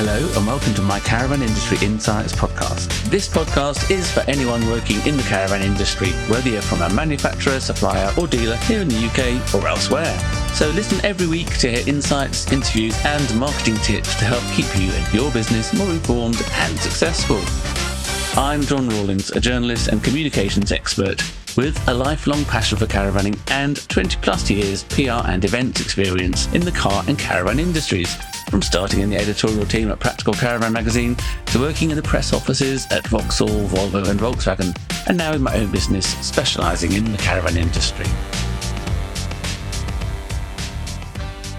Hello and welcome to my Caravan Industry Insights podcast. This podcast is for anyone working in the caravan industry, whether you're from a manufacturer, supplier, or dealer here in the UK or elsewhere. So listen every week to hear insights, interviews, and marketing tips to help keep you and your business more informed and successful. I'm John Rawlings, a journalist and communications expert with a lifelong passion for caravanning and 20 plus years PR and events experience in the car and caravan industries. From starting in the editorial team at Practical Caravan magazine to working in the press offices at Vauxhall, Volvo, and Volkswagen, and now in my own business specialising in the caravan industry.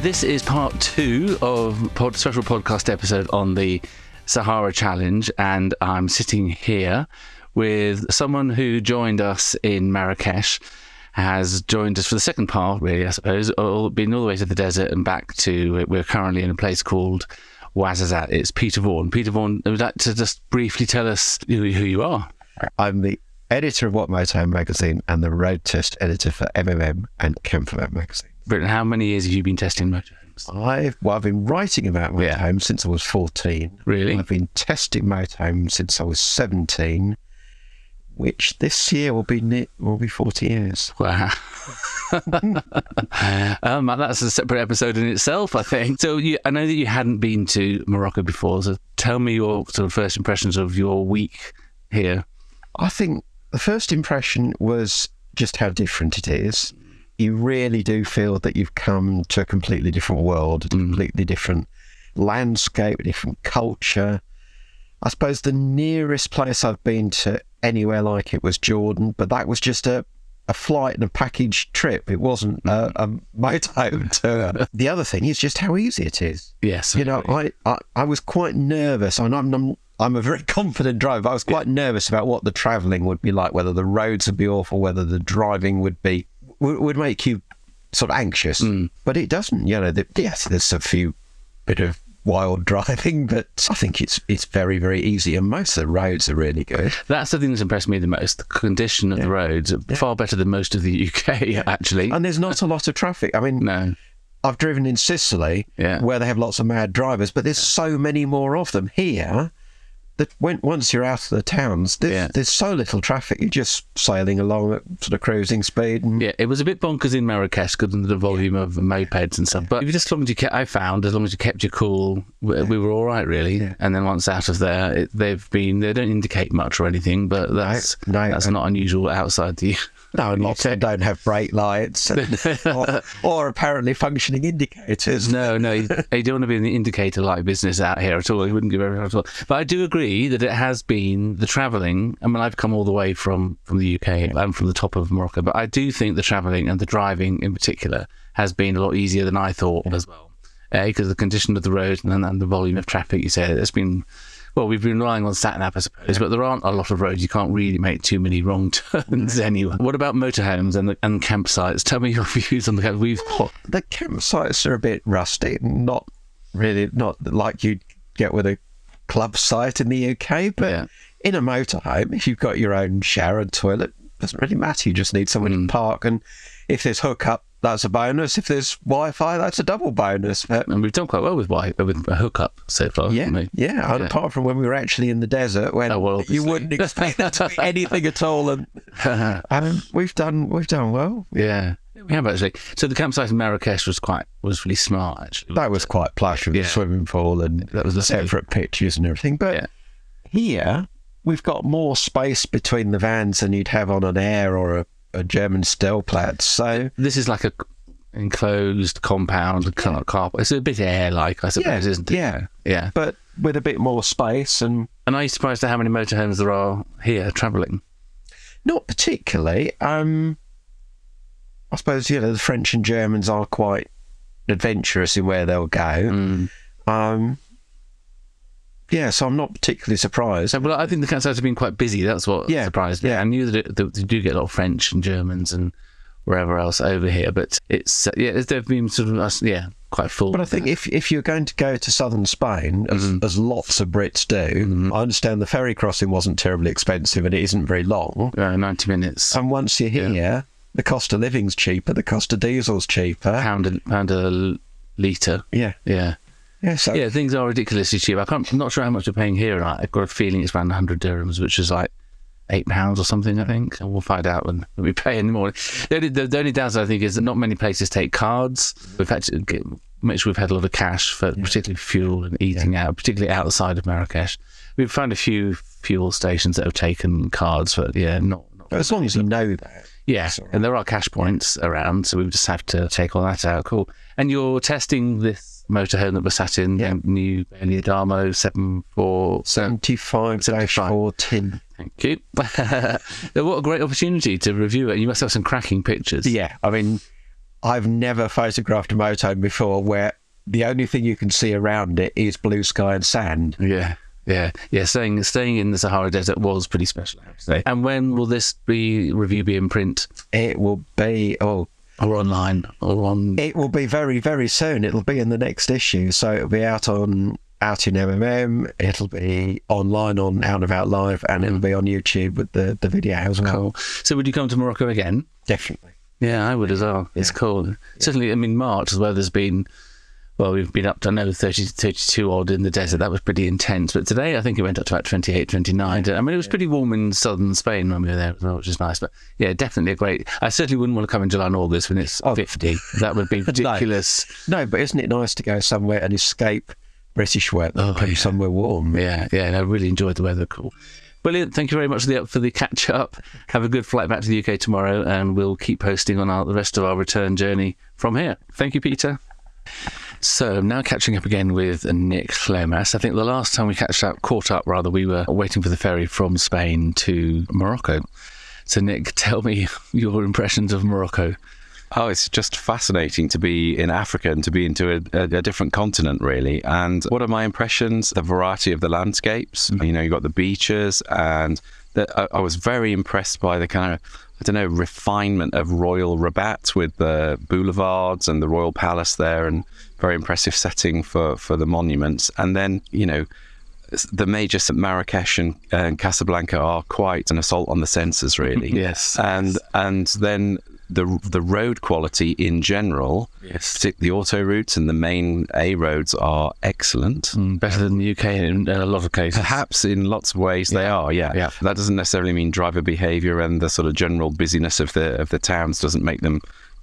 This is part two of pod, special podcast episode on the Sahara Challenge, and I'm sitting here with someone who joined us in Marrakesh has joined us for the second part, really, I suppose, all, been all the way to the desert and back to, we're currently in a place called Ouarzazate. It's Peter Vaughan. Peter Vaughan, would like to just briefly tell us who, who you are? I'm the editor of What Motorhome magazine and the road test editor for MMM and Campervan magazine. Brilliant. How many years have you been testing motorhomes? I've well, I've been writing about motorhomes Yeah. since I was 14. Really? I've been testing motorhomes since I was 17, which this year will be will be 40 years. Wow. um, that's a separate episode in itself, I think. So you, I know that you hadn't been to Morocco before, so tell me your sort of first impressions of your week here. I think the first impression was just how different it is. You really do feel that you've come to a completely different world, a completely different landscape, a different culture. I suppose the nearest place I've been to anywhere like it was Jordan, but that was just a, a flight and a package trip. It wasn't a, mm-hmm. a motorhome tour. the other thing is just how easy it is. Yes. You know, I, I, I was quite nervous. I'm, I'm, I'm a very confident driver. I was quite nervous about what the travelling would be like, whether the roads would be awful, whether the driving would be, would, would make you sort of anxious. Mm. But it doesn't, you know, the, yes, there's a few bit of wild driving, but I think it's it's very, very easy. And most of the roads are really good. That's the thing that's impressed me the most. The condition of the roads, far better than most of the UK, actually. And there's not a lot of traffic. I mean, no. I've driven in Sicily Yeah. where they have lots of mad drivers, but there's so many more of them here that when once you're out of the towns, there's, Yeah. there's so little traffic. You're just sailing along at sort of cruising speed. And Yeah, it was a bit bonkers in Marrakesh because of the volume of mopeds and stuff. But if you just as long as you kept, I found as long as you kept your cool, we, we were all right really. And then once out of there, it, they've been they don't indicate much or anything, but that's no, that's not unusual outside the. No, lots of them don't have brake lights and, or, or apparently functioning indicators. No, no, you, you don't want to be in the indicator light business out here at all. You wouldn't give everything at all. But I do agree that it has been the travelling. I mean, I've come all the way from from the UK and from the top of Morocco, but I do think the travelling and the driving in particular has been a lot easier than I thought as well. Eh, because the condition of the road and, and the volume of traffic, you said, it's been. Well, we've been relying on SatNav, I suppose, but there aren't a lot of roads. You can't really make too many wrong turns anyway. What about motorhomes and the, and campsites? Tell me your views on the camp. We've The campsites are a bit rusty, not really, not like you'd get with a club site in the UK, but Yeah. in a motorhome, if you've got your own shower and toilet, doesn't really matter. You just need somewhere Mm. to park, and if there's hookup, that's a bonus. If there's Wi-Fi, that's a double bonus. But and we've done quite well with Wi with a hookup so far. yeah, yeah, Yeah. Apart from when we were actually in the desert, when Oh, well, you wouldn't expect that to be anything at all, and um, we've done we've done well. yeah, we have actually. So the campsite in Marrakesh was quite was really smart actually. That was quite plush with Yeah. the swimming pool and That was the separate pitches and everything. But Yeah. here we've got more space between the vans than you'd have on an aire or a, a German Stellplatz. So This is like a enclosed compound car. car. It's a bit aire-like, I suppose, yeah, isn't it? yeah, Yeah. but with a bit more space and And are you surprised at how many motorhomes there are here travelling? not particularly. Um, I suppose you know the French and Germans are quite adventurous in where they'll go. Mm. Um, yeah, so I'm not particularly surprised. Well, I think the campsites have been quite busy. That's what Yeah, surprised me. I knew that, it, that you do get a lot of French and Germans and wherever else over here, but it's uh, yeah, they've been sort of uh, yeah quite full. But I think if if you're going to go to southern Spain, as, Mm-hmm. as lots of Brits do, I understand the ferry crossing wasn't terribly expensive and it isn't very long. uh, ninety minutes, And once you're here, the cost of living's cheaper, the cost of diesel's cheaper. pound a pound a litre. Yeah. Yeah. Yeah, so Yeah, things are ridiculously cheap. I can't, I'm not sure how much we're paying here. I've got a feeling it's around 100 dirhams, which is like eight pounds or something. I think. And we'll find out when, when we pay in the morning. The only, the, the only downside I think is that not many places take cards. We've had to get, make sure we've had a lot of cash for particularly fuel and eating out, particularly outside of Marrakesh. We've found a few fuel stations that have taken cards, but yeah, not. not as long as you know that. yeah, and there are cash points around, so we just have to take all that out. Cool. And you're testing this motorhome that we're sat in, Yeah. the new Bailey Adamo 74. 75 75. 14. Thank you. what a great opportunity to review it. You must have some cracking pictures. Yeah, I mean, I've never photographed a motorhome before where the only thing you can see around it is blue sky and sand. Yeah. Yeah, yeah. Staying staying in the Sahara Desert was pretty special, I have to say. And when will this be review be in print It will be, oh, or online or on? it will be very, very soon. It'll be in the next issue. So it'll be out on out in MMM. It'll be online on Out and About Live, and it'll be on YouTube with the, the video as well. Cool. So would you come to Morocco again? Definitely. Yeah, I would as well. It's cool. Certainly, I mean, March as well, there's been, well, we've been up to, I know, 30 to 32 odd in the desert. That was pretty intense. But today, I think it went up to about 28, 29. I mean, it was pretty warm in southern Spain when we were there as well, which is nice. But yeah, definitely a great. I certainly wouldn't want to come in July and August when it's 50. That would be ridiculous. No, but isn't it nice to go somewhere and escape British weather oh, and come somewhere warm? Yeah, yeah, and I really enjoyed the weather. Cool. Brilliant. Thank you very much for the, for the catch up. Have a good flight back to the UK tomorrow, and we'll keep posting on our, the rest of our return journey from here. Thank you, Peter. So now catching up again with Nick Lomas. I think the last time we catched up, caught up rather, we were waiting for the ferry from Spain to Morocco. So Nick, tell me your impressions of Morocco. Oh, it's just fascinating to be in Africa and to be into a, a, a different continent, really. And what are my impressions? The variety of the landscapes. Mm-hmm. You know, you've got the beaches, and the, I, I was very impressed by the kind of, I don't know, refinement of Royal Rabat with the boulevards and the Royal Palace there, and very impressive setting for for the monuments. And then, you know, the major Marrakesh and, and Casablanca are quite an assault on the senses, really. Yes. and and then the the road quality in general, Yes. partic- the auto routes and the main A roads are excellent. Mm, Better than the UK in a lot of cases. Perhaps in lots of ways they are, yeah. Yeah. That doesn't necessarily mean driver behaviour and the sort of general busyness of the of the towns doesn't make them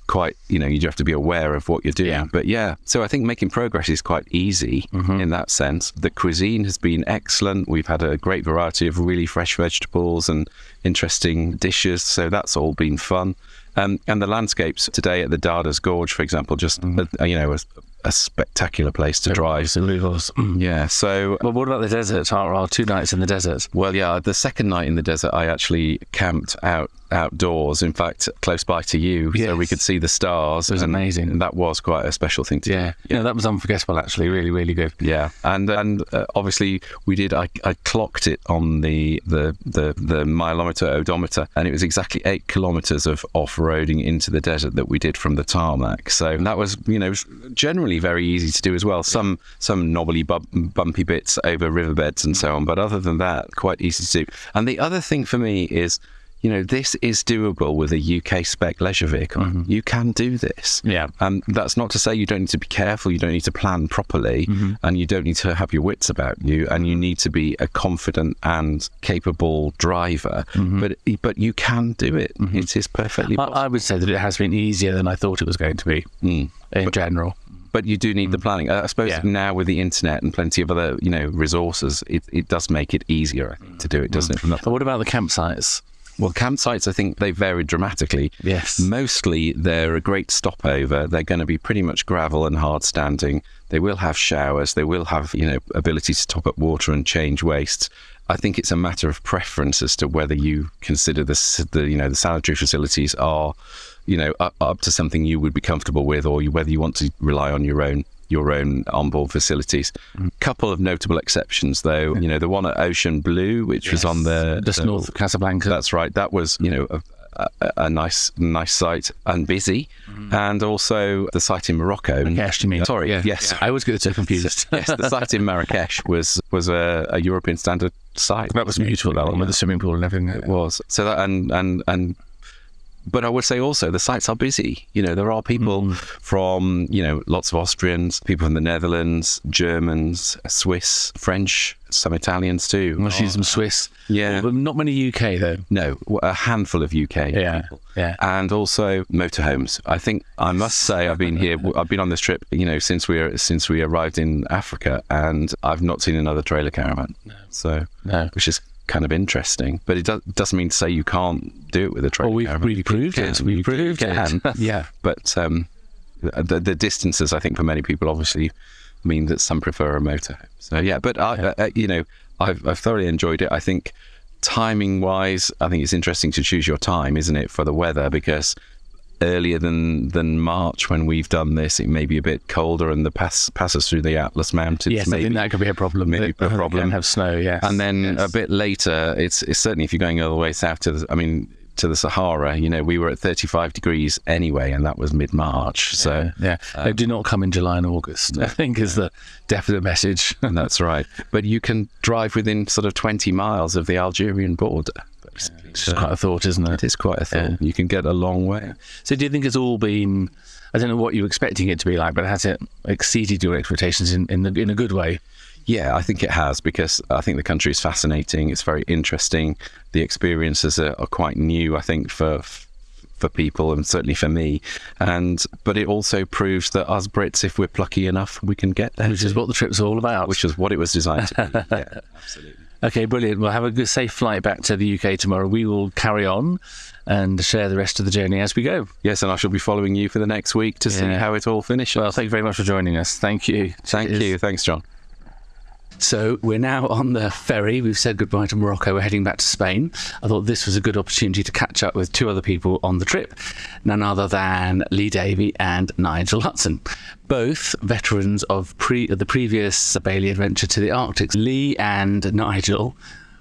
quite you know you have to be aware of what you're doing Yeah. but yeah so i think making progress is quite easy in that sense the cuisine has been excellent we've had a great variety of really fresh vegetables and interesting dishes so that's all been fun um, and the landscapes today at the Dades Gorge, for example, just uh, you know a, a spectacular place to drive. Absolutely was. Yeah. So Well, what about the desert? Our, our two nights in the desert. well, yeah, the second night in the desert, I actually camped out outdoors. In fact, close by to you, so we could see the stars. It was and, amazing. And that was quite a special thing to Yeah, do. yeah, that was unforgettable. Actually, really, really good. Yeah, and and uh, obviously we did. I, I clocked it on the, the the the mileometer odometer, and it was exactly eight kilometers of off-roading into the desert that we did from the tarmac. So that was you know generally very easy to do as well. Some some knobbly bump, bumpy bits over riverbeds and so on, but other than that, quite easy to do. And the other thing for me is. You know, this is doable with a UK spec leisure vehicle. You can do this. Yeah. Um, that's not to say you don't need to be careful, you don't need to plan properly, and you don't need to have your wits about you, and you need to be a confident and capable driver. But but you can do it. It is perfectly I, possible. I would say that it has been easier than I thought it was going to be Mm. in general. But you do need the planning. Uh, I suppose Yeah. now with the internet and plenty of other you know resources, it, it does make it easier think, to do it, doesn't it? But what about the campsites? Well, campsites, I think they vary dramatically. Yes. Mostly they're a great stopover. They're going to be pretty much gravel and hard standing. They will have showers. They will have, you know, ability to top up water and change wastes. I think it's a matter of preference as to whether you consider the, the you know, the sanitary facilities are, you know, up, up to something you would be comfortable with, or you, whether you want to rely on your own your own onboard facilities. Mm-hmm. Couple of notable exceptions, though. You know, the one at Ocean Blue, which was on the Just the- north of Casablanca. that's right. That was, you know, a, a, a nice, nice site and busy, mm-hmm. and also the site in Morocco. Marrakesh, you mean? Sorry, Yeah. yes, I always get so confused. yes. The site in Marrakesh was was a, a European standard site. that was beautiful, that one with the swimming pool and everything. It was so that and and and but I would say also the sites are busy. You know, there are people Mm. from, you know, lots of Austrians, people from the Netherlands, Germans, Swiss, French, some Italians too. I'll see some Swiss. Yeah. But not many UK though. No, a handful of UK Yeah, people. yeah. And also motorhomes. I think I must say I've been here. I've been on this trip, you know, since we since we arrived in Africa, and I've not seen another trailer caravan. So, No. which is kind of interesting. But it does, doesn't mean to say you can't do it with a trailer Well, we've caravan. proved it. We've proved it. yeah. But um, the, the distances, I think, for many people, obviously, mean that some prefer a motorhome. So yeah, but I, uh, you know, I've, I've thoroughly enjoyed it. I think timing wise, I think it's interesting to choose your time, isn't it, for the weather because earlier than than March when we've done this, it may be a bit colder and the pass passes through the Atlas Mountains. Yes, I maybe. think that could be a problem. maybe a problem. Have snow, yes. And then Yes. a bit later, it's, it's certainly if you're going all the way south to the, I mean, to the Sahara, you know, we were at 35 degrees anyway, and that was mid March. So yeah, they um, do not come in July and August. I think is the definite message. that's right. But you can drive within sort of 20 miles of the Algerian border. It's quite a thought, isn't it? It is quite a thought. You can get a long way. So, do you think it's all been? I don't know what you were expecting it to be like, but has it exceeded your expectations in in, the, in a good way? Yeah, I think it has because I think the country is fascinating. It's very interesting. The experiences are, are quite new, I think, for for people and certainly for me. And but it also proves that us Brits, if we're plucky enough, we can get there. Which is what the trip's all about. which is what it was designed to be. Yeah, absolutely. Okay, brilliant. We'll have a good, safe flight back to the UK tomorrow. We will carry on and share the rest of the journey as we go. Yes, and I shall be following you for the next week to see how it all finishes. Well, thank you very much for joining us. Thank you. Thank Cheers. you. Thanks, John. So we're now on the ferry. We've said goodbye to Morocco. We're heading back to Spain. I thought this was a good opportunity to catch up with two other people on the trip, none other than Lee Davey and Nigel Hutson, both veterans of pre- the previous Bailey adventure to the Arctic. Lee and Nigel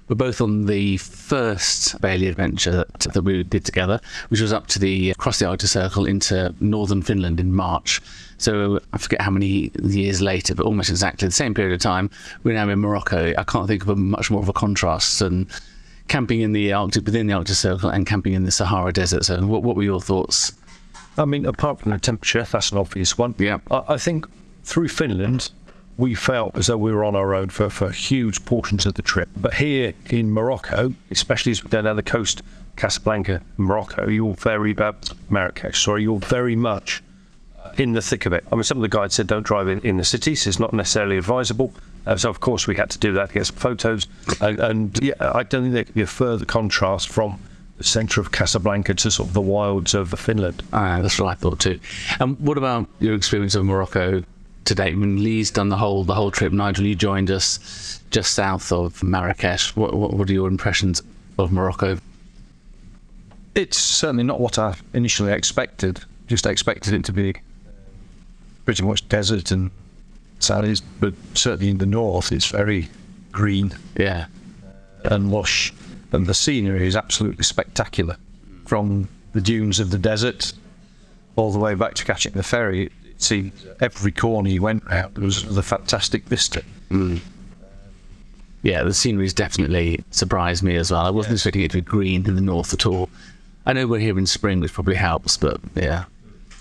were both on the first Bailey adventure that, that we did together, which was up to the across the Arctic Circle into northern Finland in March. So I forget how many years later, but almost exactly the same period of time, we're now in Morocco. I can't think of a much more of a contrast than camping in the Arctic, within the Arctic Circle, and camping in the Sahara Desert. So, what, what were your thoughts? I mean, apart from the temperature, that's an obvious one. Yeah. I, I think through Finland, we felt as though we were on our own for, for huge portions of the trip. But here in Morocco, especially as we go down the coast, Casablanca, Morocco, you're very, uh, Marrakesh, sorry, you're very much uh, in the thick of it. I mean, some of the guides said don't drive in, in the cities, it's not necessarily advisable. Uh, so, of course, we had to do that to get some photos. And, and yeah, I don't think there could be a further contrast from centre of Casablanca to sort of the wilds of Finland. Ah, that's what I thought too. And what about your experience of Morocco today? I mean, Lee's done the whole the whole trip. Nigel, you joined us just south of Marrakesh. What, what, what are your impressions of Morocco? It's certainly not what I initially expected. Just expected it to be pretty much desert and sands, but certainly in the north it's very green Yeah, and lush, and the scenery is absolutely spectacular. From the dunes of the desert all the way back to catching the ferry, it seemed every corner you went round there was the fantastic vista. yeah. The scenery's definitely surprised me as well. I wasn't expecting it to be green in the north at all. I know we're here in spring, which probably helps, but yeah.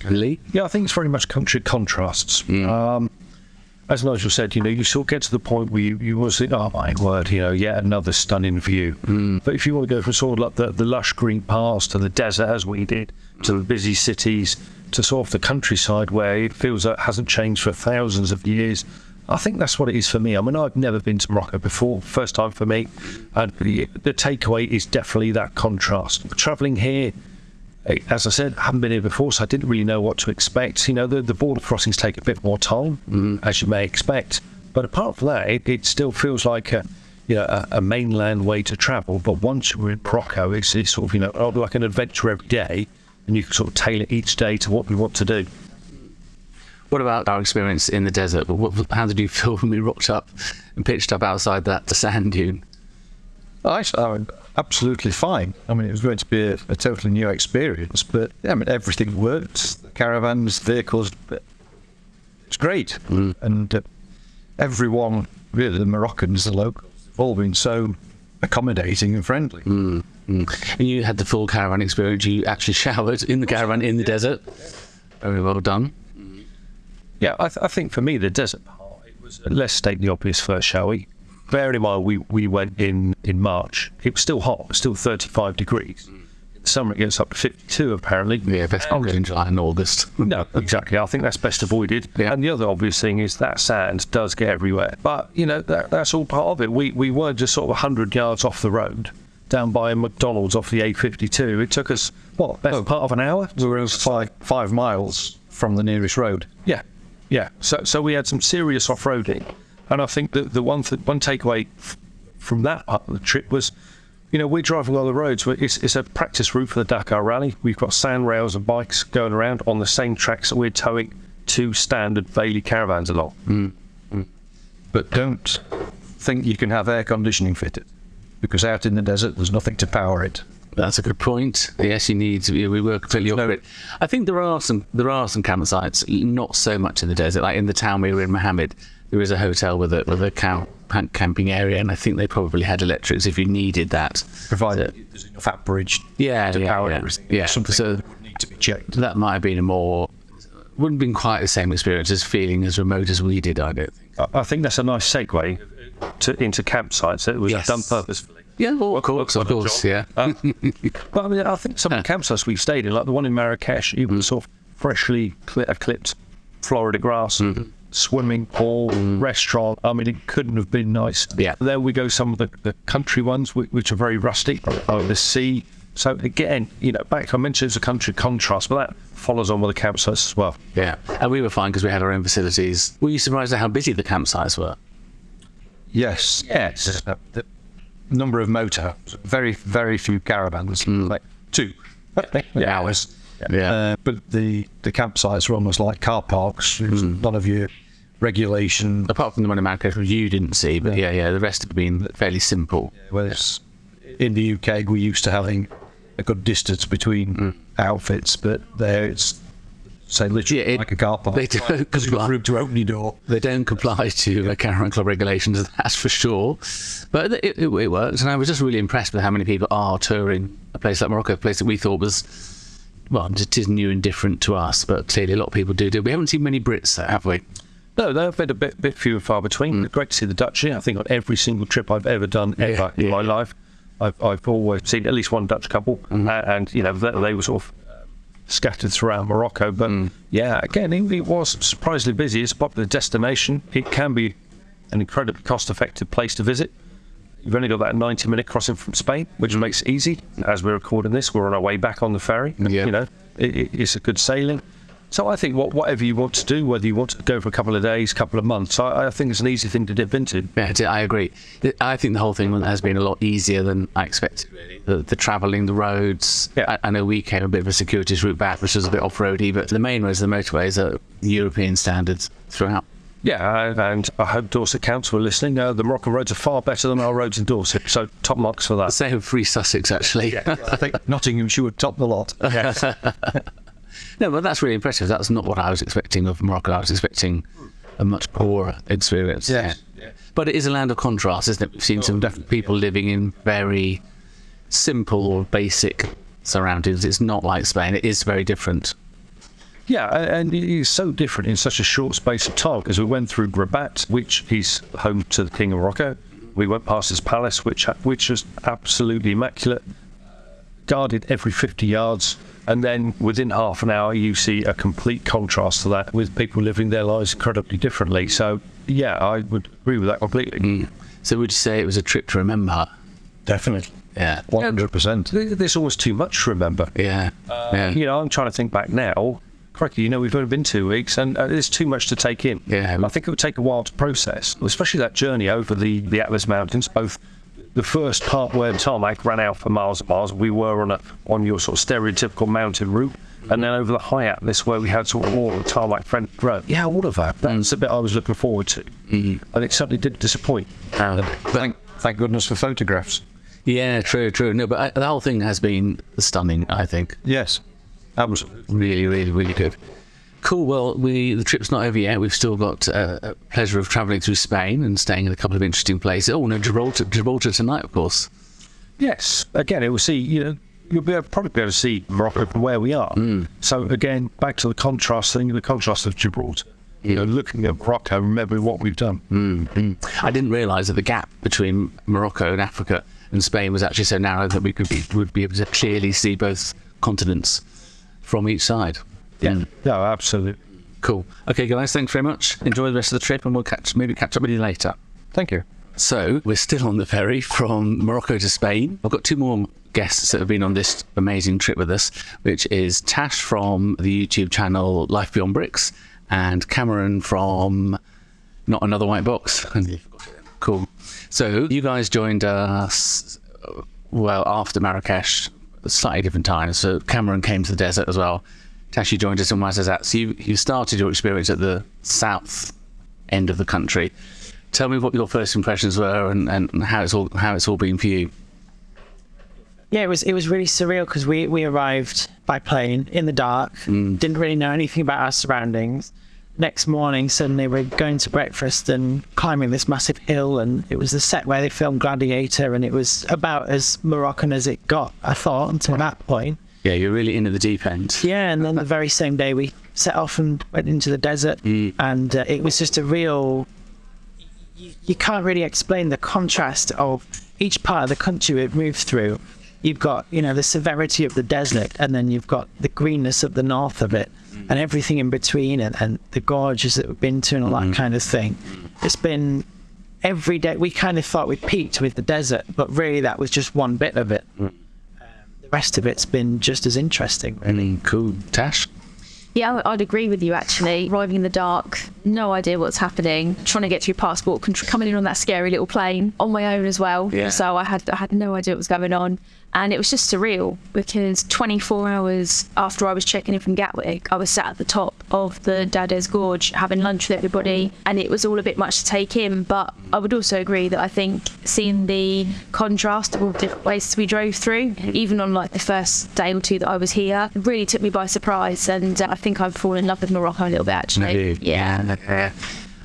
Lee, Yeah, I think it's very much country contrasts. Um, as Nigel said, you know, you sort of get to the point where you, you always think, oh my word, you know, yet another stunning view. Hmm. But if you want to go from sort of like the, the lush green paths to the desert, as we did, to the busy cities, to sort of the countryside where it feels like it hasn't changed for thousands of years, I think that's what it is for me. I mean, I've never been to Morocco before, first time for me. And the, the takeaway is definitely that contrast. Travelling here, as I said, I haven't been here before, so I didn't really know what to expect. You know, the, the border crossings take a bit more time, mm-hmm. as you may expect. But apart from that, it, it still feels like a, you know, a, a mainland way to travel. But once you're in Morocco, it's, it's sort of, you know, oh, like an adventure every day, and you can sort of tailor each day to what we want to do. what about our experience in the desert? How did you feel when we rocked up and pitched up outside that sand dune? I, I mean, absolutely fine. I mean, it was going to be a, a totally new experience, but yeah, I mean, everything worked. The caravans, vehicles, it's great. And uh, everyone, really, the Moroccans, the locals, have all been so accommodating and friendly. Mm. And you had the full caravan experience. You actually showered in the caravan in the desert. Very well done. Yeah, I, th- I think for me the desert part it was let's state the obvious first, shall we? Bearing in mind we, we went in in March. It was still hot, was still 35 degrees. In the summer it gets up to 52 apparently. Yeah, best not go in July and August. No, exactly. I think that's best avoided. Yeah. And the other obvious thing is that sand does get everywhere. But, you know, that, that's all part of it. We, we were just sort of 100 yards off the road, down by a McDonald's off the A52. It took us, what, best Oh. part of an hour? We were five five miles from the nearest road. Yeah, yeah. So so we had some serious off roading, and I think that the one th- one takeaway f- from that part of the trip was, you know, we're driving on the roads. It's, it's a practice route for the Dakar Rally. We've got sand rails and bikes going around on the same tracks that we're towing two standard Bailey caravans along. Mm, mm. But don't think you can have air conditioning fitted because out in the desert there's nothing to power it. That's a good point. Yes, you need. To, we were completely off it. I think there are some. There are some campsites. Not so much in the desert. Like in the town we were in, M'Hamid, there is a hotel with a with a camp, camping area, and I think they probably had electrics if you needed that. Provided there's enough bridge Yeah, to yeah, power yeah. everything. Yeah, Something so- that would need to be checked. That might have been a more. Wouldn't have been quite the same experience as feeling as remote as we did. I don't think. I, think that's a nice segue to, into campsites. It was Yes. done purposefully. Yeah, well, of course, of course, yeah. But I mean, I think some of the campsites we've stayed in, like the one in Marrakesh, it was sort of freshly cli- uh, clipped Florida grass, swimming pool, restaurant. I mean, it couldn't have been nice. Yeah. There we go some of the, the country ones, which, which are very rustic, oh, the sea. So again, you know, back I mentioned it's a country contrast, but that follows on with the campsites as well. Yeah, and we were fine because we had our own facilities. Were you surprised at how busy the campsites were? Yes. Yes. Uh, the number of motorhomes, very, very few caravans, like two hours. Yeah. Uh, but the, the campsites were almost like car parks. There's none of your regulation. Apart from the one in Marrakesh, which you didn't see, but yeah, yeah, the rest have been fairly simple. Whereas in the UK, we're used to having a good distance between outfits, but there it's, say, literally Yeah, it- like a car park. they don't Because you've got comply. room to open your door. They don't comply to uh, caravan club regulations, that's for sure. But it, it, it works, and I was just really impressed with how many people are touring a place like Morocco, a place that we thought was, well, it is new and different to us, but clearly a lot of people do do. We haven't seen many Brits there, have we? No, they've been a bit, bit few and far between. Great to see the Dutch here. I think on every single trip I've ever done ever in yeah, my life, I've, I've always seen at least one Dutch couple, uh, and you know they, they were sort of um, scattered throughout Morocco. But yeah, again, it, it was surprisingly busy. It's a popular destination. It can be an incredibly cost-effective place to visit. You've only got that 90-minute crossing from Spain, which makes it easy. As we're recording this, we're on our way back on the ferry. Yeah. You know, it, it's a good sailing. So I think what, whatever you want to do, whether you want to go for a couple of days, couple of months, I, I think it's an easy thing to dip into. Yeah, I- I agree. I think the whole thing has been a lot easier than I expected. Really, the, the travelling, the roads. Yeah. I, I know we came a bit of a circuitous route back, which was a bit off-roady, but the main roads, the motorways, are European standards throughout. Yeah, and- and I hope Dorset Council are listening. Uh, the Moroccan roads are far better than our roads in Dorset, so top marks for that. Same with Free Sussex, actually. Yeah, I think Nottinghamshire would top the lot. no, but that's really impressive. That's not what I was expecting of Morocco. I was expecting a much poorer experience. Yes. Yeah. But it is a land of contrast, isn't it? We've seen some people living in very simple or basic surroundings. It's not like Spain. It is very different. Yeah, and it is so different in such a short space of time because we went through Rabat, which is home to the King of Morocco. We went past his palace, which which was absolutely immaculate, guarded every 50 yards. And then within half an hour, you see a complete contrast to that with people living their lives incredibly differently. So, yeah, I would agree with that completely. So would you say it was a trip to remember? Definitely. Yeah. 100%. Th- There's almost too much to remember. Yeah. yeah. You know, I'm trying to think back now. Crikey, you know, we've only been two weeks, and uh, there's too much to take in. Yeah. I think it would take a while to process, especially that journey over the, the Atlas Mountains. Both the first part where tarmac ran out for miles and miles, we were on a on your sort of stereotypical mountain route, and then over the high Atlas where we had sort of all the tarmac friendly road. Yeah, all of that. That's the bit I was looking forward to, mm-hmm. and it certainly did disappoint. Thank, thank goodness for photographs. Yeah, true, true. No, but I, the whole thing has been stunning, I think. Yes, absolutely. Really, really, really good. Cool. Well, we the trip's not over yet. We've still got uh, a pleasure of travelling through Spain and staying in a couple of interesting places. Oh no, Gibraltar, Gibraltar tonight, of course. Yes. Again, it will see, you know, you'll be able, probably be able to see Morocco from where we are. Hmm. So again, back to the contrast thing, the contrast of Gibraltar. You hmm. know, looking at Morocco, remembering what we've done. Hmm, I didn't realise that the gap between Morocco and Africa and Spain was actually so narrow that we could be, would be able to clearly see both continents from each side. Yeah. Mm. No, absolutely. Cool. Okay, guys, thanks very much. Enjoy the rest of the trip, and we'll catch maybe catch up with you later. Thank you. So we're still on the ferry from Morocco to Spain. I've got two more guests that have been on this amazing trip with us, which is Tash from the YouTube channel Life Beyond Bricks and Cameron from Not Another White Box. cool. So you guys joined us well after Marrakesh, slightly different times. So Cameron came to the desert as well. You joined us in Ouarzazate. So you, you started your experience at the south end of the country. Tell me what your first impressions were and, and how it's all how it's all been for you. Yeah, it was it was really surreal because we we arrived by plane in the dark, mm. didn't really know anything about our surroundings. Next morning, suddenly we're going to breakfast and climbing this massive hill, and it was the set where they filmed Gladiator, and it was about as Moroccan as it got. I thought until that point. Yeah, you're really in at the deep end. Yeah, and then the very same day we set off and went into the desert, mm. and uh, it was just a real. You, you can't really explain the contrast of each part of the country we've moved through. You've got, you know, the severity of the desert, and then you've got the greenness of the north of it, mm. and everything in between, and, and the gorges that we've been to, and all that mm-hmm. kind of thing. It's been every day. We kind of thought we peaked with the desert, but really that was just one bit of it. Mm. The rest of it's been just as interesting, really. Cool. Tash? Yeah, I- I'd agree with you actually. Arriving in the dark, no idea what's happening. Trying to get through passport control, coming in on that scary little plane on my own as well. Yeah. So I had I had no idea what was going on, and it was just surreal because 24 hours after I was checking in from Gatwick, I was sat at the top of the Dades Gorge having lunch with everybody, and it was all a bit much to take in. But I would also agree that I think seeing the contrast of all the different places we drove through, even on like the first day or two that I was here, really took me by surprise. And uh, I think I've fallen in love with Morocco a little bit actually. Yeah. yeah.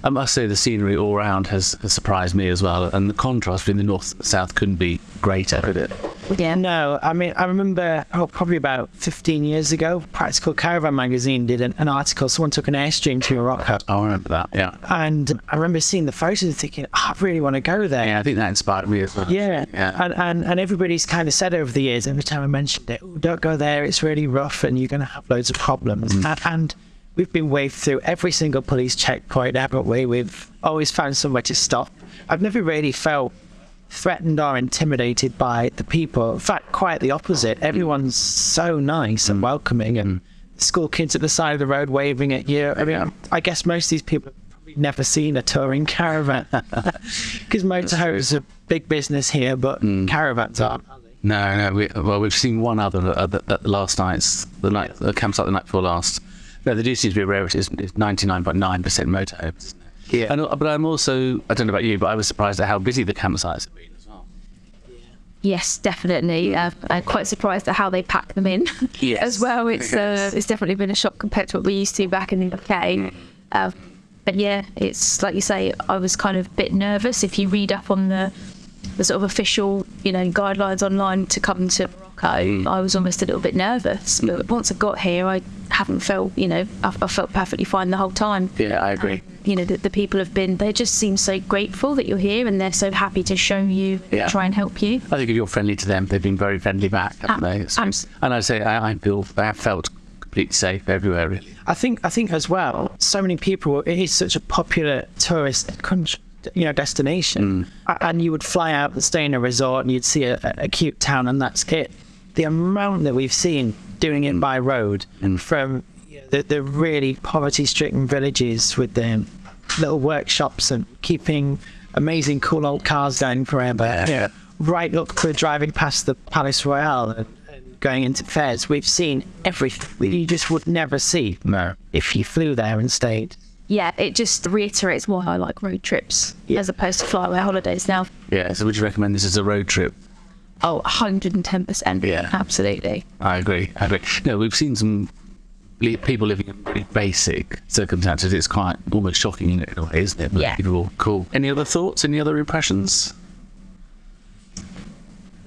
I must say the scenery all round has, has surprised me as well, and the contrast between the north and south couldn't be greater, could it? Yeah. No, I mean, I remember, oh, probably about 15 years ago, Practical Caravan magazine did an, an article. Someone took an airstream to Morocco. Oh, I remember that. Yeah. And I remember seeing the photos and thinking, oh, I really want to go there. Yeah, I think that inspired me as well. Yeah. Yeah. And, and and everybody's kind of said over the years, every time I mentioned it, oh, don't go there, it's really rough and you're going to have loads of problems. Mm. And, and we've been waved through every single police checkpoint, haven't we? We've always found somewhere to stop. I've never really felt threatened or intimidated by the people. In fact, quite the opposite. Everyone's so nice and mm. welcoming and mm. school kids at the side of the road waving at you. I mean, I guess most of these people have probably never seen a touring caravan because motorhomes are big business here, but mm. caravans aren't. No, no. We, well, we've seen one other uh, the, the last night's the night the campsite the night before last. No, there do seem to be a rarity. It's it's 99.9% motorhomes. Yeah. And, uh, but I'm also I don't know about you, but I was surprised at how busy the campsites have been as well. Yes, definitely. Uh, I'm quite surprised at how they pack them in Yes. as well. It's Yes. uh, it's definitely been a shock compared to what we used to back in the UK. Uh, but yeah, it's like you say. I was kind of a bit nervous. If you read up on the the sort of official, you know, guidelines online to come to Morocco, hmm. I was almost a little bit nervous. But hmm. once I got here, I haven't felt, you know, I, I felt perfectly fine the whole time. Yeah, I agree. You know, the, the people have been, they just seem so grateful that you're here and they're so happy to show you, Yeah. try and help you. I think if you're friendly to them, they've been very friendly back, haven't they? It's- abs- and I say I, I feel I have felt completely safe everywhere, really. I think I think as well, so many people. It is such a popular tourist country, you know, destination, hmm. A- and you would fly out and stay in a resort, and you'd see a, a cute town, and that's it. The amount that we've seen doing it mm. by road and from the, the really poverty-stricken villages with their little workshops and keeping amazing, cool old cars going forever. Yeah. Right up to driving past the Palace Royale and, and going into fairs, we've seen everything that you mm. just would never see No. if you flew there and stayed. yeah, it just reiterates why I like road trips Yeah. as opposed to flyaway holidays now. Yeah. So would you recommend this as a road trip? Oh, 110%. Yeah. Absolutely. I agree. I agree. No, we've seen some li- people living in pretty basic circumstances. It's quite almost shocking in a way, isn't it? But Yeah. People, cool. Any other thoughts? Any other impressions?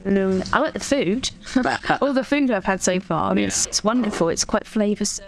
Um, I like the food. All the food I've had so far, I mean, it's, it's wonderful. It's quite flavoursome.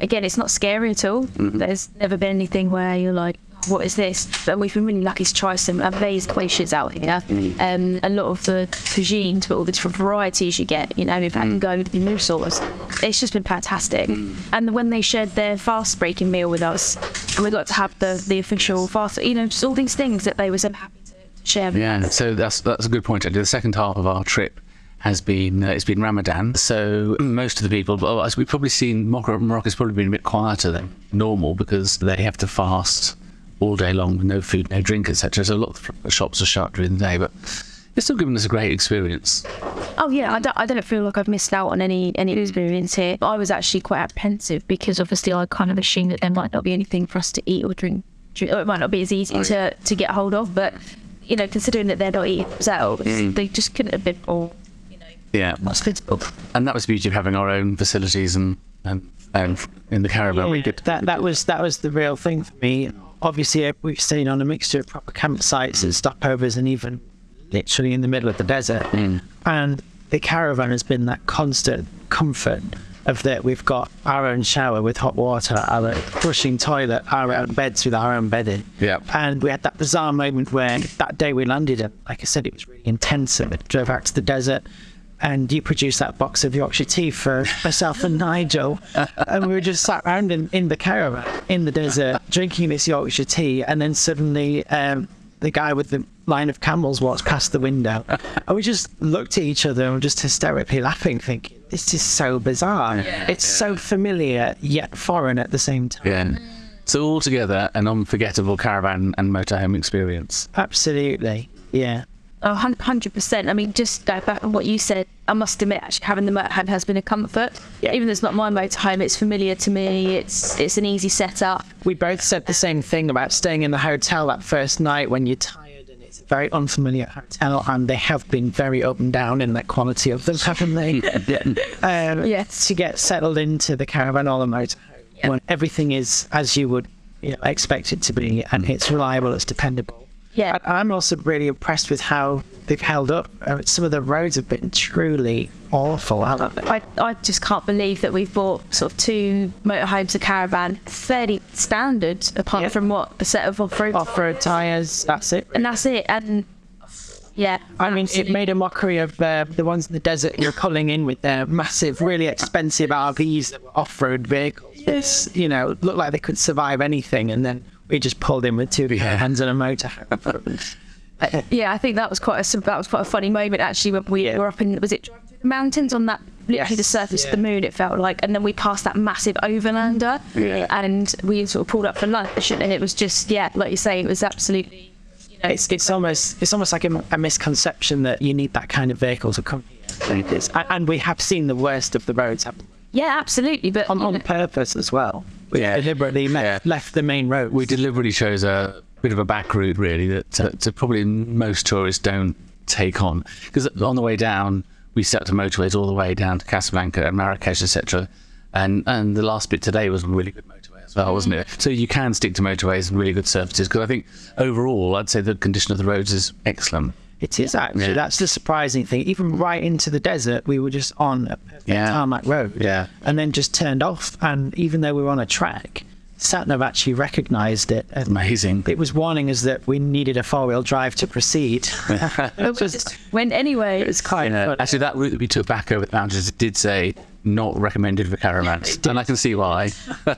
Again, it's not scary at all. There's never been anything where you're like, what is this? And we've been really lucky to try some amazing dishes out here. Um, a lot of the cuisines, but all the different varieties you get. You know, we've had go with the new sauce. It's just been fantastic. And when they shared their fast breaking meal with us, and we got to have the the official fast, you know, just all these things that they were so happy to share. with Yeah, so that's that's a good point. The second half of our trip has been uh, it's been Ramadan. So most of the people, well, as we've probably seen, Morocco, Morocco's probably been a bit quieter than normal because they have to fast all day long with no food, no drink, etc. So a lot of the shops are shut during the day, but it's still given us a great experience. Oh yeah, I don't, I don't feel like I've missed out on any any experience here. I was actually quite apprehensive because obviously I kind of assumed that there might not be anything for us to eat or drink, drink or it might not be as easy oh, to, to get hold of. But you know, considering that they're not eating themselves, hmm. they just couldn't have been more, you know, Yeah, hospitable. and that was the beauty of having our own facilities and and, and in the caravan. we could that that was that was the real thing for me. Obviously, uh, we've seen on a mixture of proper campsites and stopovers, and even literally in the middle of the desert. And the caravan has been that constant comfort of that we've got our own shower with hot water, our own brushing toilet, our own beds with our own bedding. Yep. And we had that bizarre moment where that day we landed, and like I said, it was really intensive. we drove out to the desert. And you produced that box of Yorkshire tea for myself and Nigel. and we were just sat around in, in the caravan in the desert drinking this Yorkshire tea. And then suddenly um, the guy with the line of camels walks past the window. and we just looked at each other and were just hysterically laughing, thinking, this is so bizarre. It's so familiar yet foreign at the same time. Yeah. So altogether, an unforgettable caravan and motorhome experience. Absolutely. Yeah. Oh, 100%. I mean, just go back on what you said. I must admit, actually, having the motorhome has been a comfort. Yeah. Even though it's not my motorhome, it's familiar to me. It's it's an easy setup. we both said the same thing about staying in the hotel that first night when you're tired and it's a very unfamiliar hotel and they have been very up and down in the quality of them, haven't they? um, Yes. To get settled into the caravan or the motorhome when everything is as you would you know, expect it to be and it's reliable, it's dependable. Yeah. And I'm also really impressed with how they've held up. Uh, some of the roads have been truly awful, haven't they? I, I just can't believe that we've bought sort of two motorhomes, a caravan, fairly standard, apart Yeah. from what a set of off-road, Off-road tyres, that's it. and that's it. And yeah, I mean, it made a mockery of uh, the ones in the desert you're pulling in with their massive, really expensive RVs that were off-road vehicles. Yes, you know, looked like they could survive anything, and then we just pulled in with two hands and a motor. Uh, yeah, I think that was quite a that was quite a funny moment actually when we Yeah. were up in was it driving through the mountains on that literally the surface yeah. of the moon it felt like and then we passed that massive overlander and we sort of pulled up for lunch and it was just yeah like you say it was absolutely you know it's it's almost it's almost like a, a misconception that you need that kind of vehicle to come here. It is. A- And we have seen the worst of the roads haven't yeah absolutely but on, on know, purpose as well. We Yeah. deliberately left, left the main road. We deliberately chose a bit of a back route, really, that, that, that probably most tourists don't take on. Because on the way down, we set to motorways all the way down to Casablanca and Marrakesh, etc. And and the last bit today was a really good motorway as well, wasn't it? So you can stick to motorways and really good surfaces. Because I think overall, I'd say the condition of the roads is excellent. It is actually. Yeah. That's the surprising thing. Even right into the desert, we were just on a perfect Yeah. tarmac road. Yeah. And then just turned off. And even though we were on a track, Satnav actually recognised it. And Amazing. It was warning us that we needed a four-wheel drive to proceed. it just went anyway it's quite Yeah. funny. Actually, that route that we took back over the mountains did say not recommended for caravans, and I can see why.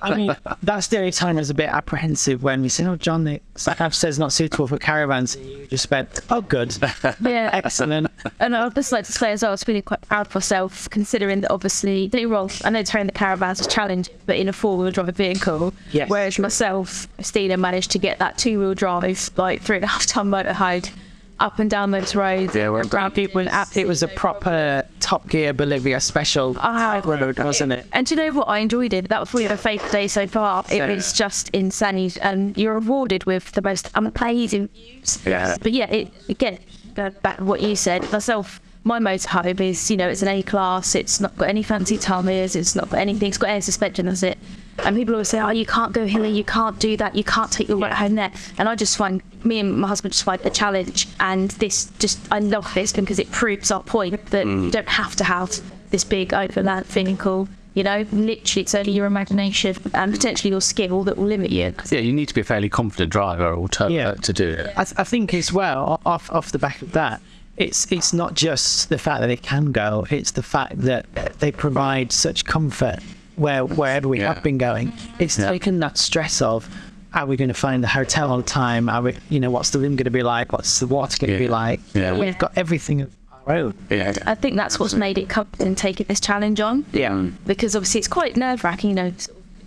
I mean, that's the only time I was a bit apprehensive when we said, "Oh, John, the Satnav says not suitable for caravans." And you just went, "Oh, good, yeah excellent." And I'd just like to say as well, I was feeling quite proud of myself, considering that obviously, don't get me wrong, I know towing the caravans is challenging, but in a four-wheel drive vehicle. Yes. Whereas myself, Cristina, managed to get that two-wheel drive, like three and a half ton motorhome, up and down those roads. Yeah, we're- around people in It was a proper Top Gear Bolivia special Ah, road, wasn't it? And do you know what? I enjoyed it. That was probably my favourite day so far. It was just insane. And you're rewarded with the most amazing views. Yeah. But yeah, it, again, going back to what you said, myself, my motorhome is, you know, it's an A class. It's not got any fancy tummies. It's not got anything. It's got air suspension. That's it. And people always say, "Oh, you can't go hilly, you can't do that, you can't take your motorhome there." And I just find me and my husband just find a challenge, and this just I love this because it proves our point that you don't have to have this big overland vehicle. You know, literally, it's only your imagination and potentially your skill that will limit you. Yeah, you need to be a fairly confident driver or to, Yeah. uh, to do it. I, th- I think as well, off off the back of that, it's it's not just the fact that they can go; it's the fact that they provide such comfort where wherever we Yeah. have been going. It's Yeah. taken that stress of. Are we going to find the hotel on time? Are we, you know, what's the room going to be like? What's the water going to be like? Yeah. We've got everything of our own. Yeah. I think that's what's made it come and taking this challenge on. Yeah. because obviously it's quite nerve wracking, you know,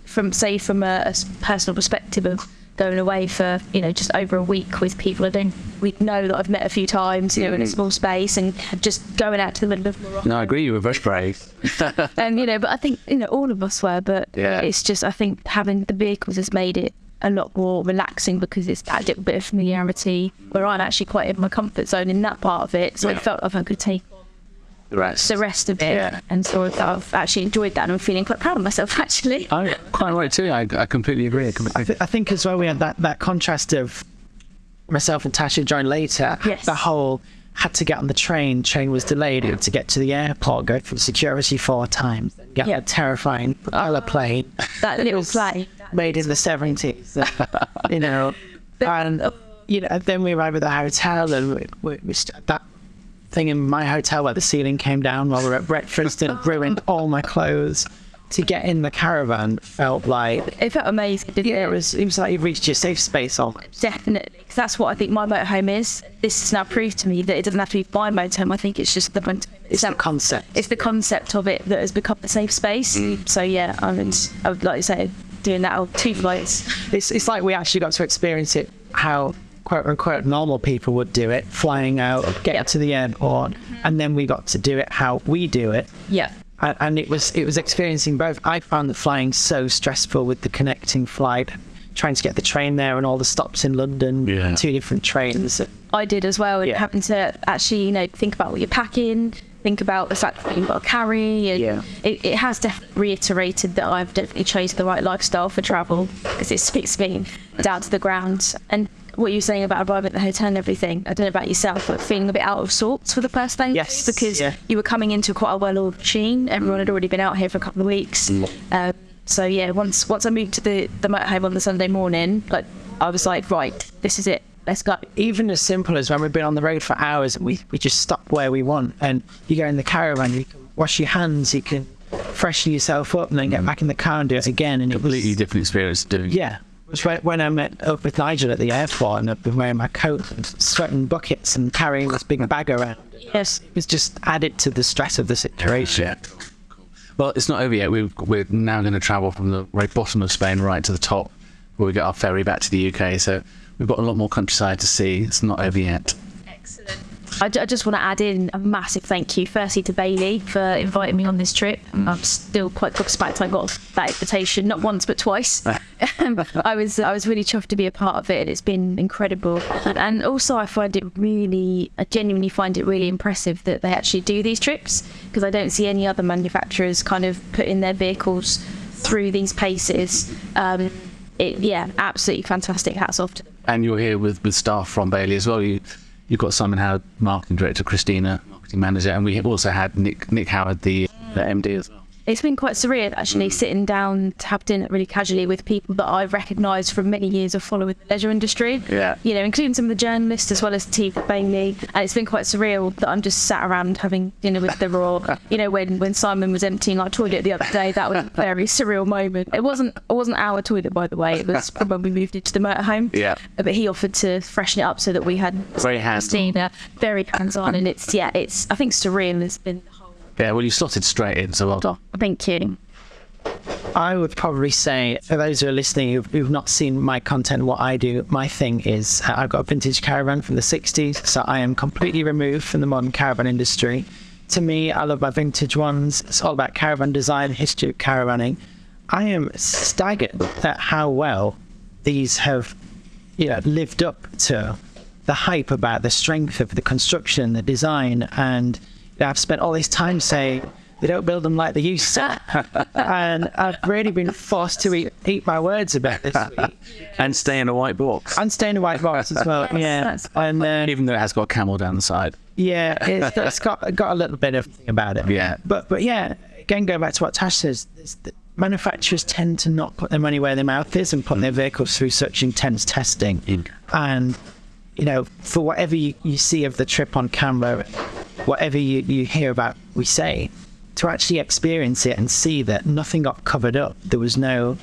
from say from a personal perspective of going away for you know just over a week with people I don't we know that I've met a few times, you know, in a mm. small space and just going out to the middle of Morocco. No, I agree. You were very brave. And you know, but I think you know all of us were, but Yeah. it's just I think having the vehicles has made it a lot more relaxing because it's that little bit of familiarity where I'm actually quite in my comfort zone in that part of it. So Yeah. it felt like I could take The rest. the rest of it, Yeah. and so I've actually enjoyed that, and I'm feeling quite proud of myself actually. I quite right too. I, I completely agree. I I, th- I think as well we had that, that contrast of myself and Tasha joined later. Yes. The whole had to get on the train, train was delayed, had to get to the airport, go through security four times, then get Yeah. a terrifying propeller plane That little play. made in the 70s, uh, you know. And, you know, then we arrived at the hotel and we, we, we st- that thing in my hotel where the ceiling came down while we were at breakfast and it ruined all my clothes. To get in the caravan felt like It felt amazing, didn't yeah, it? it was. It was like you reached your safe space definitely Definitely, 'cause that's what I think my motorhome is. This has now proved to me that it doesn't have to be my motorhome. I think it's just the motorhome It's the concept. It's the concept of it that has become a safe space. Mm. So yeah, I mean, I would like to say doing that on two flights. It's it's like we actually got to experience it how quote unquote normal people would do it, flying out, get Yeah. to the airport, mm-hmm. and then we got to do it how we do it. Yeah. And, and it was it was experiencing both. I found the flying so stressful with the connecting flight, trying to get the train there and all the stops in London, Yeah. two different trains. I did as well, and Yeah. having to actually, you know, think about what you're packing, think about the fact that you've got to carry. And Yeah. it, it has definitely reiterated that I've definitely chosen the right lifestyle for travel because it speaks me down to the ground. And what you were saying about arriving at the hotel and everything, I don't know about yourself, but feeling a bit out of sorts for the first day. Yes, Because yeah. you were coming into quite a well-oiled machine. Everyone had already been out here for a couple of weeks. Um, so yeah, once once I moved to the the motorhome on the Sunday morning, like I was like, right, this is it. Let's go. even as simple as when we've been on the road for hours and we, we just stop where we want and you go in the caravan you can wash your hands you can freshen yourself up and then get back in the car and do it again and it was, completely different experience doing. yeah it was when, when I met up with Nigel at the airport and I've been wearing my coat and sweating buckets and carrying this big bag around Yes. it was just added to the stress of the situation Yeah. Well, it's not over yet. We've, we're now going to travel from the very bottom of Spain right to the top, where we get our ferry back to the UK. So we've got a lot more countryside to see. It's not over yet. Excellent. I, just want to add in a massive thank you, firstly to Bailey for inviting me on this trip. I'm still quite gobsmacked I got that invitation, not once but twice. Um, I was I was really chuffed to be a part of it. It's been incredible, and also I find it really, I genuinely find it really impressive that they actually do these trips because I don't see any other manufacturers kind of putting their vehicles through these paces. Um, it, yeah, absolutely fantastic. Hats off to them. And you're here with, with staff from Bailey as well. You, you've got Simon Howard, marketing director, Cristina, marketing manager, and we also had Nick Nick Howard, the, the MD as well. It's been quite surreal actually mm. sitting down to have dinner really casually with people that I've recognised from many years of following the leisure industry. Yeah. You know, including some of the journalists as well as the team at Bailey. And it's been quite surreal that I'm just sat around having dinner with them or you know, when, when Simon was emptying our toilet the other day, that was a very surreal moment. It wasn't it wasn't our toilet by the way, it was from when we moved into the motorhome. Yeah. But he offered to freshen it up so that we had Very hands-on. Very hands on and it's yeah, it's I think surreal has been the Yeah, well, you slotted straight in, so well done. Thank you. I would probably say, for those who are listening who've, who've not seen my content, what I do, my thing is uh, I've got a vintage caravan from the 60s, so I am completely removed from the modern caravan industry. To me, I love my vintage ones. It's all about caravan design, history of caravanning. I am staggered at how well these have you know, lived up to the hype about the strength of the construction, the design, and I've spent all this time saying they don't build them like they used to. and I've really been forced to eat, eat my words a bit this week. And stay in a white box. And stay in a white box as well. Yeah. that's And uh, Even though it has got a camel down the side. yeah, it's, it's got got a little bit of thing about it. Yeah. But but yeah, again, going back to what Tash says, is manufacturers tend to not put their money where their mouth is and put their vehicles through such intense testing. And you know, for whatever you, you see of the trip on camera, whatever you, you hear about, we say, to actually experience it and see that nothing got covered up. There was no,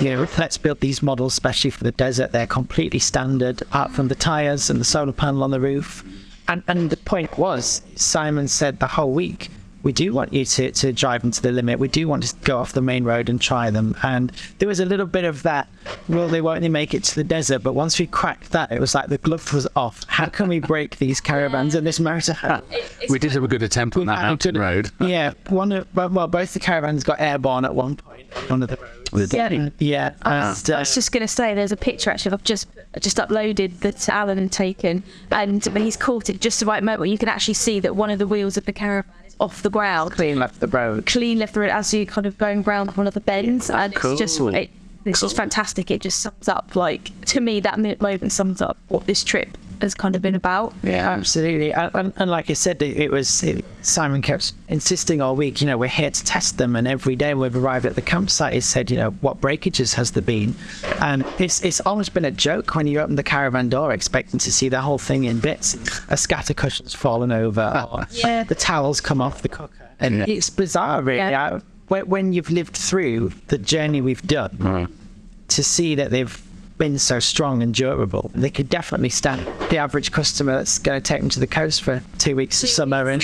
you know, let's build these models especially for the desert. They're completely standard, apart from the tires and the solar panel on the roof. And and the point was, Simon said the whole week, we do want you to, to drive them to the limit. We do want to go off the main road and try them. And there was a little bit of that, will they, won't they make it to the desert? But once we cracked that, it was like the glove was off. How can we break these caravans in this motorhome? We did have a good attempt on that mountain road. Yeah, one of, well, well, both the caravans got airborne at one point. One of the roads. Yeah. Yeah, and, I uh, was just going to say, there's a picture actually I've just just uploaded that Alan had taken, and he's caught it just the right moment, you can actually see that one of the wheels of the caravan is off the ground, clean left the road. clean left the road as you're kind of going round one of the bends, and it's just it, it's just fantastic. It just sums up like to me that moment sums up what this trip has kind of been about. Yeah, um, absolutely. And, and, and like I said, it, it was it, Simon kept insisting all week. You know, we're here to test them, and every day we've arrived at the campsite, he said, you know, what breakages has there been? And it's it's almost been a joke when you open the caravan door, expecting to see the whole thing in bits. A scatter cushion's fallen over, or Yeah. the towels come off the cooker, and Yeah. it's bizarre, really. Yeah. I- when, when you've lived through the journey we've done, mm. to see that they've been so strong and durable. They could definitely stand the average customer that's going to take them to the coast for two weeks of summer in,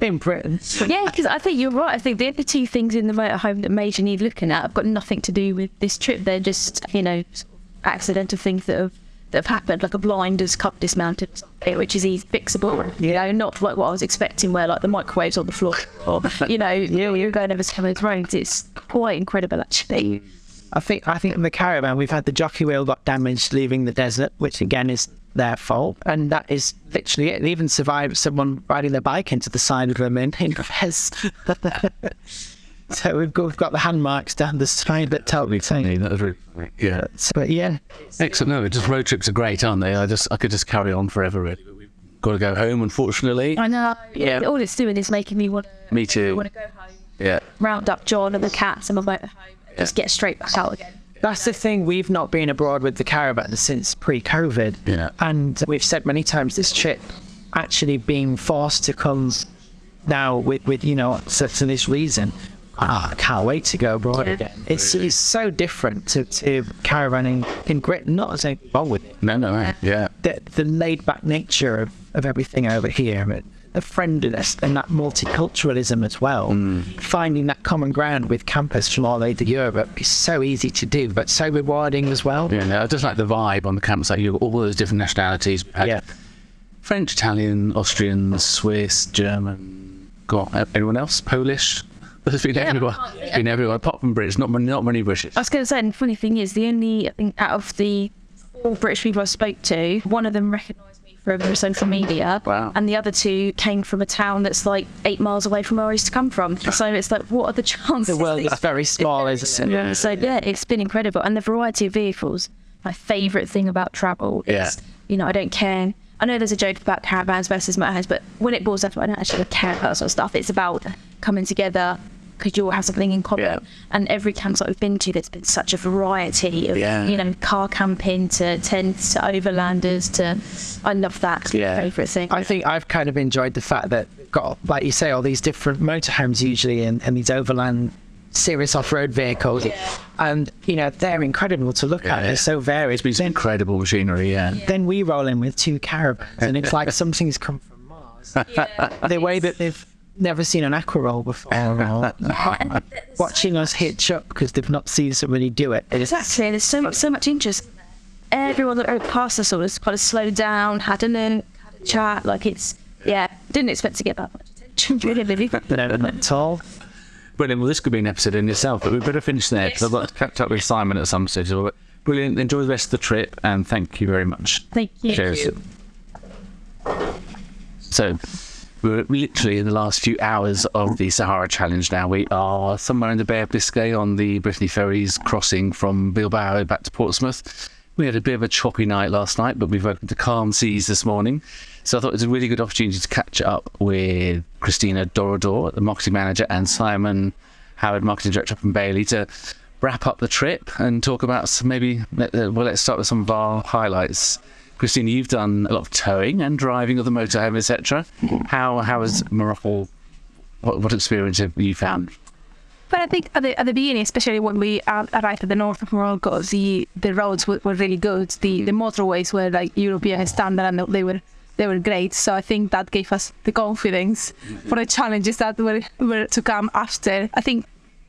in Britain. Yeah, because I think you're right. I think the other two things in the motorhome that major need looking at have got nothing to do with this trip. They're just, you know, accidental things that have that have happened, like a blinder's cup dismounted, which is easy fixable. You know, not like what I was expecting, where like the microwave's on the floor, or you know, you you're going over some of those roads. It's quite incredible, actually. I think I think in the caravan we've had the jockey wheel got damaged leaving the desert, which again is their fault, and that is literally it. They even survived someone riding their bike into the side of them in in Fez. so we've got, we've got the hand marks down the side that tell me Funny, that was really funny. Yeah. But yeah, Excellent. No, just road trips are great, aren't they? I just I could just carry on forever really. But we've got to go home, unfortunately. I know. Yeah. All it's doing is making me want. Me too. Want to go home, Yeah. round up John and the cats and my motorhome, and just get straight back out again. That's the thing. We've not been abroad with the caravan since pre-COVID. Yeah. And we've said many times this trip actually being forced to come now with, with you know, for, for this reason. Ah, I can't wait to go abroad Yeah. again. It's it's so different to, to caravanning in Britain. Not as anything wrong with it. No, no, right. Yeah. The, the laid back nature of, of everything over here, but the friendliness and that multiculturalism as well. Mm. Finding that common ground with campus from all over Europe is so easy to do, but so rewarding as well. Yeah, I just like the vibe on the campsite. You got all those different nationalities. Yeah. French, Italian, Austrian, Swiss, German. Got anyone else? Polish. There's been everyone. It's been everyone apart from British. Not many, not many British. I was going to say, and the funny thing is, the only I think out of the all British people I spoke to, one of them recognised me from social media, Wow. and the other two came from a town that's like eight miles away from where I used to come from. Ah. So it's like, what are the chances? The world is very small, isn't it? Yeah. So yeah, it's been incredible, and the variety of vehicles. My favourite thing about travel is, Yeah. you know, I don't care. I know there's a joke about caravans versus motorhomes, but when it boils down to it, I don't actually care about that sort of stuff. It's about coming together because you all have something in common. Yeah. And every campsite we've been to, there's been such a variety of, Yeah. you know, car camping to tents to overlanders to. I love that. Yeah. Favourite thing. I think I've kind of enjoyed the fact that got, like you say, all these different motorhomes usually and, and these overland serious off-road vehicles and you know they're incredible to look at Yeah. they're so varied It's been some incredible machinery. Yeah. then we roll in with two caravans and it's like something's come from Mars the way that they've never seen an Aquaroll before oh, or watching us hitch up because they've not seen somebody do it it's Exactly. There's so much, so much interest. Everyone that rode past us all has kind of slowed down, had a look, had a chat. Like it's, yeah, didn't expect to get that much attention. Really. no, not at all Brilliant. Well, this could be an episode in itself, but we better finish there because I've got to catch up with Simon at some stage. So, Brilliant. Enjoy the rest of the trip and thank you very much. Thank you. Cheers. So, We're literally in the last few hours of the Sahara Challenge now. We are somewhere in the Bay of Biscay on the Brittany Ferries crossing from Bilbao back to Portsmouth. We had a bit of a choppy night last night, but we've opened to calm seas this morning. So I thought it was a really good opportunity to catch up with Cristina Dorador, the marketing manager, and Simon Howard, marketing director from Bailey, to wrap up the trip and talk about some maybe. uh, Well, let's start with some of our highlights. Cristina, you've done a lot of towing and driving of the motorhome, etc. Mm-hmm. How how has Morocco? What, what experience have you found? But I think at the, at the beginning, especially when we arrived at the north of Morocco, the the roads were, were really good. The mm-hmm. the motorways were like European standard, and they were they were great. So I think that gave us the confidence mm-hmm. for the challenges that were were to come after. I think.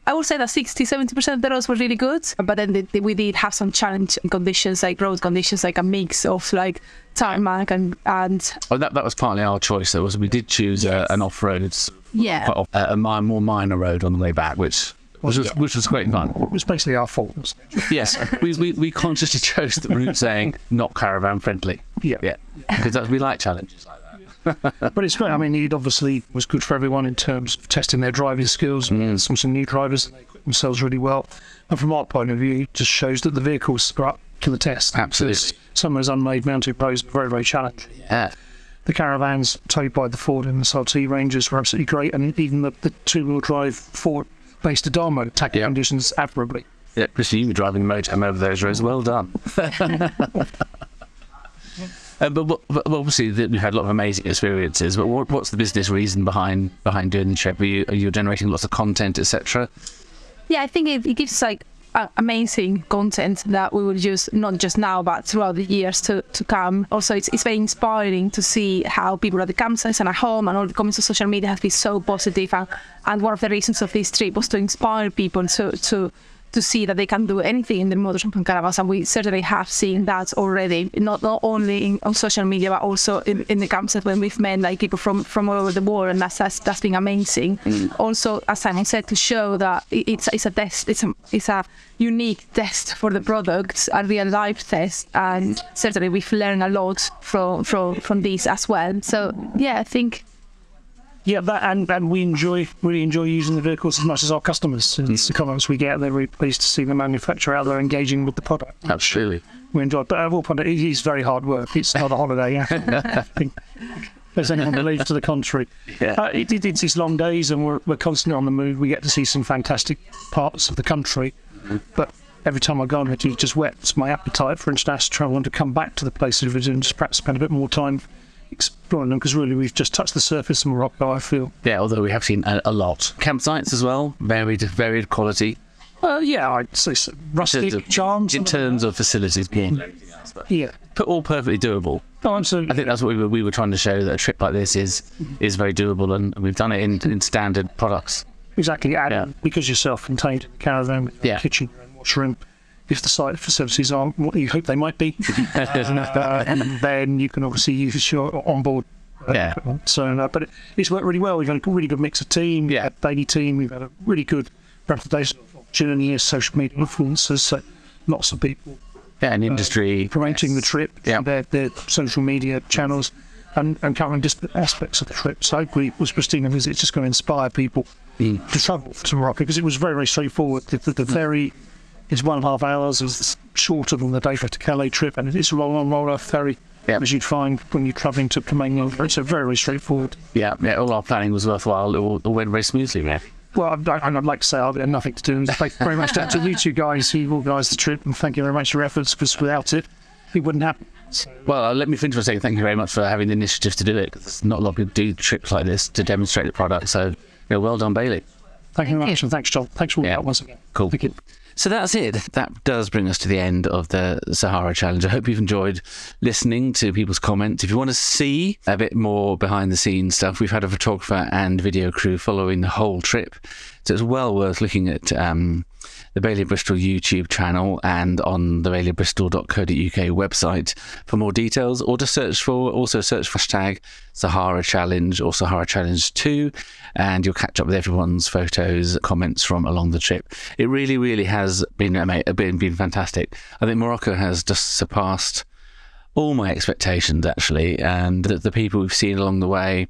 I would say that 60 70% of the roads were really good, but then the, the, we did have some challenge conditions, like road conditions, like a mix of like tarmac and, and Oh, that that was partly our choice. Though, was we did choose uh, an off-road, yeah. off, uh, a mi- more minor road on the way back, which which was which was great fun. It was basically our fault. wasn't it? Yes, we, we, we consciously chose the route saying not caravan friendly. Yeah. Yeah, because that's, we like challenges like that. But it's great. I mean, it obviously was good for everyone in terms of testing their driving skills. Mm. Some some new drivers, and they equipped themselves really well. And from our point of view, it just shows that the vehicles are up to the test. Absolutely. Some of those unmade mountain roads are very, very challenging. Yeah. The caravans towed by the Ford and the SRT Rangers were absolutely great, and even the, the two-wheel drive Ford based Adamo tackle Yeah. conditions admirably. Yeah, Christy, you were driving the motorhome over those roads. Well done. Uh, but, but, obviously, you had a lot of amazing experiences. But what, what's the business reason behind behind doing the trip? Are you, are you generating lots of content, etc.? Yeah, I think it, it gives like uh, amazing content that we will use not just now but throughout the years to, to come. Also, it's, it's very inspiring to see how people at the campsites and at home and all the comments on social media have been so positive. And, and one of the reasons of this trip was to inspire people to to to see that they can do anything in the motorhome and caravans, and we certainly have seen that already. Not not only in, on social media, but also in, in the campsite when we've met like people from, from all over the world, and that's that's, that's been amazing. Mm. Also, as Simon said, to show that it's it's a test, it's a it's a unique test for the products, a real life test, and certainly we've learned a lot from from from this as well. So yeah, I think Yeah, that and, and we enjoy really enjoy using the vehicles as much as our customers. It's the comments we get. They're really pleased to see the manufacturer out there engaging with the product. Absolutely. We enjoy it. But at all point, it is very hard work. It's not a holiday. Yeah. I think there's anyone that believes to the contrary. Yeah. Uh, it, it, it's these long days and we're, we're constantly on the move. We get to see some fantastic parts of the country. But every time I go on it, it just whets my appetite for international travel and to come back to the places and just perhaps spend a bit more time exploring them because really we've just touched the surface of Morocco, I feel. Yeah, although we have seen a, a lot. Campsites as well, varied varied quality. Uh, yeah, I'd say so. rustic of- charms. In terms of facilities, yeah. yeah. But all perfectly doable. No, absolutely. I think that's what we were, we were trying to show that a trip like this is is very doable, and we've done it in, in standard products. Exactly, and Yeah. because you're self-contained in the caravan with Yeah. kitchen, your own washroom, if the site facilities aren't what you hope they might be, uh, then you can obviously use your onboard. Uh, Yeah. equipment. So, uh, but it, it's worked really well. We've had a really good mix of team. Yeah. Bailey team. We've had a really good representation of journey as social media influencers. So, lots of people Yeah, an industry promoting the trip, Yeah. their, their social media channels, and, and covering different aspects of the trip. So hopefully, with Christina visit, it's just going to inspire people to travel to Morocco because it was very, very straightforward. The, the, the ferry is one and a half hours. It's shorter than the Dover to Calais trip, and it's a roll-on, roll-off ferry. Yeah. As you'd find when you're travelling to Penang, it's a very, very straightforward. Yeah, yeah, all our planning was worthwhile. It all, all went very smoothly, man. Well, I'd, I'd like to say I've had nothing to do. And thank you very much to you two guys who organised the trip, and thank you very much for your efforts because without it, it wouldn't happen. So, Well, uh, let me finish by saying thank you very much for having the initiative to do it. Because there's not a lot of people do trips like this to demonstrate the product. So, yeah, well done, Bailey. thank you very much, and thanks, John. Thanks for all Yeah. that once again. Cool. Thank you. So that's it. That does bring us to the end of the Sahara Challenge. I hope you've enjoyed listening to people's comments. If you want to see a bit more behind the scenes stuff, we've had a photographer and video crew following the whole trip. So it's well worth looking at um, the Bailey Bristol YouTube channel and on the baileybristol.co.uk website for more details, or to search for also search for hashtag Sahara Challenge or Sahara Challenge 2, and you'll catch up with everyone's photos, comments from along the trip. It really, really has been been, been fantastic. I think Morocco has just surpassed all my expectations actually, and the, the people we've seen along the way.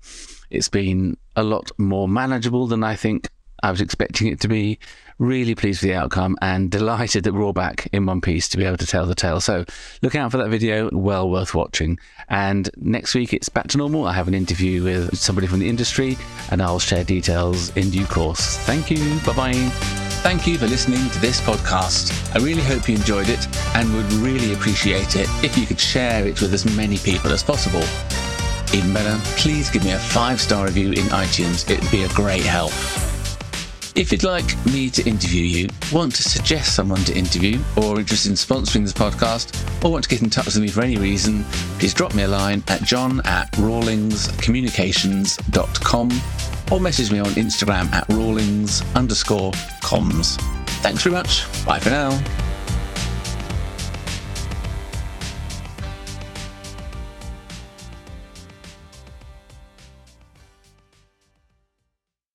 It's been a lot more manageable than I think I was expecting it to be. Really pleased with the outcome and delighted that we're all back in one piece to be able to tell the tale. So look out for that video, well worth watching. And next week it's back to normal. I have an interview with somebody from the industry and I'll share details in due course. Thank you. Bye bye. Thank you for listening to this podcast. I really hope you enjoyed it and would really appreciate it if you could share it with as many people as possible. Even better, please give me a five star review in iTunes. It'd be a great help. If you'd like me to interview you, want to suggest someone to interview, or interested in sponsoring this podcast, or want to get in touch with me for any reason, please drop me a line at john at rawlingscommunications.com or message me on Instagram at rawlings underscore comms. Thanks very much. Bye for now.